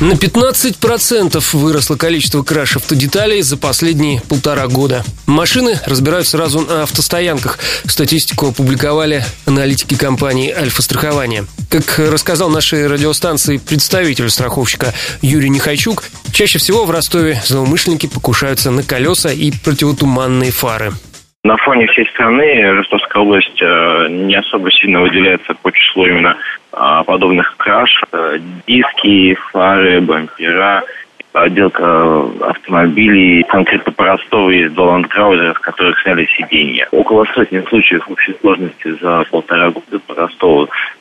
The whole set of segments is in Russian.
На 15% выросло количество краш-автодеталей за последние полтора года. Машины разбирают сразу на автостоянках. Статистику опубликовали аналитики компании «Альфа-страхование». Как рассказал нашей радиостанции представитель страховщика Юрий Нехайчук, чаще всего в Ростове злоумышленники покушаются на колеса и противотуманные фары. На фоне всей страны Ростовская область э, не особо сильно выделяется по числу именно подобных краш. Э, диски, фары, бампера, отделка автомобилей. Конкретно по Ростову есть два ландкраузера, с которых сняли сиденья. Около сотни случаев общей сложности за полтора года с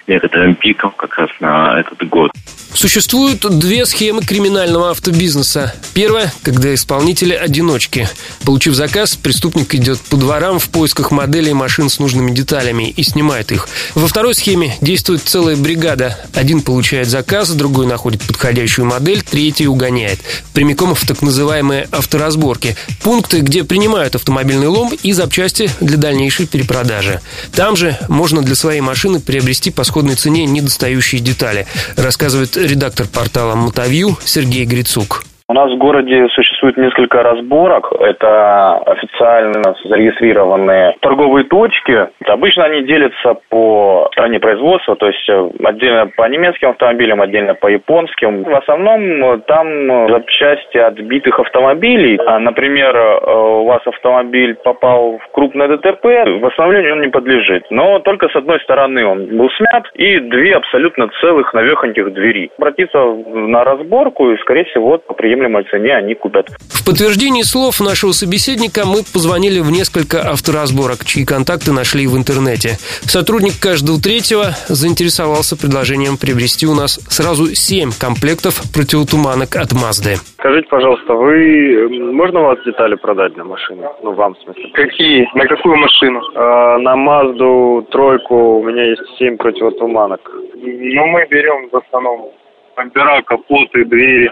некоторым пиком как раз на этот год. Существуют две схемы криминального автобизнеса. Первая, когда исполнители одиночки. Получив заказ, преступник идет по дворам в поисках моделей машин с нужными деталями и снимает их. Во второй схеме действует целая бригада. Один получает заказ, другой находит подходящую модель, третий угоняет. Прямиком в так называемые авторазборки. Пункты, где принимают автомобильный лом и запчасти для дальнейшей перепродажи. Там же можно для своей машины приобрести по сходной цене недостающие детали, рассказывает редактор портала «Мотовью» Сергей Грицук. У нас в городе существует несколько разборок. Это официально зарегистрированные торговые точки. Обычно они делятся по стране производства, то есть э, отдельно по немецким автомобилям, отдельно по японским. В основном э, там запчасти отбитых автомобилей. А, например, э, у вас автомобиль попал в крупное ДТП, восстановлению он не подлежит. Но только с одной стороны он был смят и две абсолютно целых навехоньких двери. Обратиться на разборку и, скорее всего, приему приемлемой цене они купят. В подтверждении слов нашего собеседника мы позвонили в несколько авторазборок, чьи контакты нашли в интернете. Сотрудник каждого третьего заинтересовался предложением приобрести у нас сразу семь комплектов противотуманок от Мазды. Скажите, пожалуйста, вы... Можно у вас детали продать на машину? Ну, вам, в смысле. Какие? На какую машину? Э, на Мазду тройку у меня есть семь противотуманок. Ну, мы берем в основном бампера, капоты, двери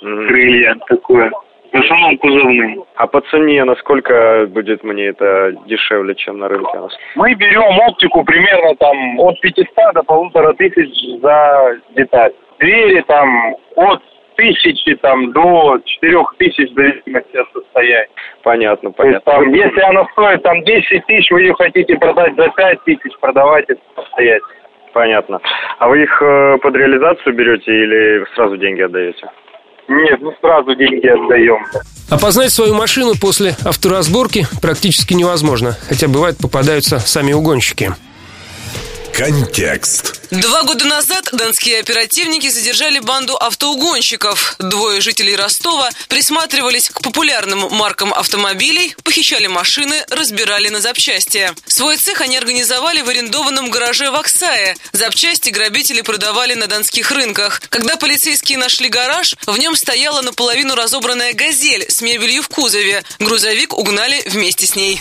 крылья такое. В основном кузовные. А по цене насколько будет мне это дешевле, чем на рынке? Мы берем оптику примерно там от 500 до полутора тысяч за деталь. Двери там от тысячи там до четырех тысяч в зависимости от состояния. Понятно, понятно. там, если она стоит там 10 тысяч, вы ее хотите продать за 5 тысяч, продавайте самостоятельно. Понятно. А вы их э, под реализацию берете или сразу деньги отдаете? Нет, ну сразу деньги отдаем. Опознать свою машину после авторазборки практически невозможно, хотя бывает попадаются сами угонщики. Контекст. Два года назад донские оперативники задержали банду автоугонщиков. Двое жителей Ростова присматривались к популярным маркам автомобилей, похищали машины, разбирали на запчасти. Свой цех они организовали в арендованном гараже в Оксае. Запчасти грабители продавали на донских рынках. Когда полицейские нашли гараж, в нем стояла наполовину разобранная «Газель» с мебелью в кузове. Грузовик угнали вместе с ней.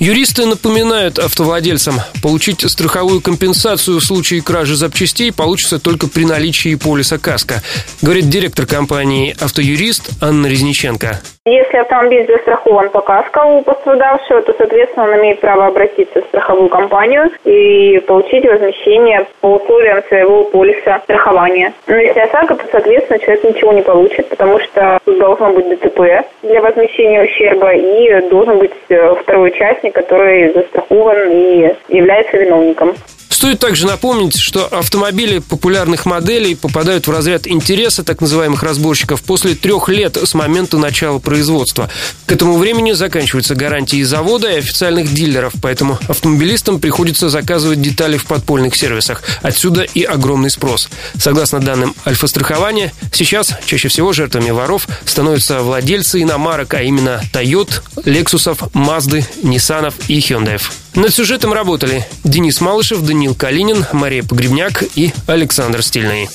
Юристы напоминают автовладельцам, получить страховую компенсацию в случае кражи запчастей получится только при наличии полиса КАСКО, говорит директор компании «Автоюрист» Анна Резниченко. Если автомобиль застрахован по КАСКО у пострадавшего, то, соответственно, он имеет право обратиться в страховую компанию и получить возмещение по условиям своего полиса страхования. Но если ОСАГО, то, соответственно, человек ничего не получит, потому что должно быть ДТП для возмещения ущерба и должен быть э, второй участник, который застрахован и является виновником. Стоит также напомнить, что автомобили популярных моделей попадают в разряд интереса так называемых разборщиков после трех лет с момента начала производства. К этому времени заканчиваются гарантии завода и официальных дилеров, поэтому автомобилистам приходится заказывать детали в подпольных сервисах. Отсюда и огромный спрос. Согласно данным Альфа-страхования, сейчас чаще всего жертвами воров становятся владельцы иномарок, а именно Toyota, Lexus, Mazda, Nissan и Hyundai. Над сюжетом работали Денис Малышев, Даниил Калинин, Мария Погребняк и Александр Стильный.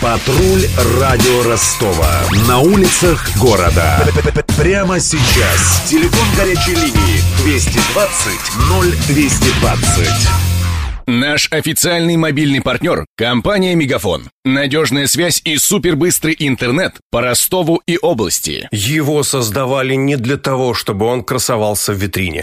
Патруль радио Ростова. На улицах города. Прямо сейчас. Телефон горячей линии 220 0220. Наш официальный мобильный партнер – компания «Мегафон». Надежная связь и супербыстрый интернет по Ростову и области. Его создавали не для того, чтобы он красовался в витрине.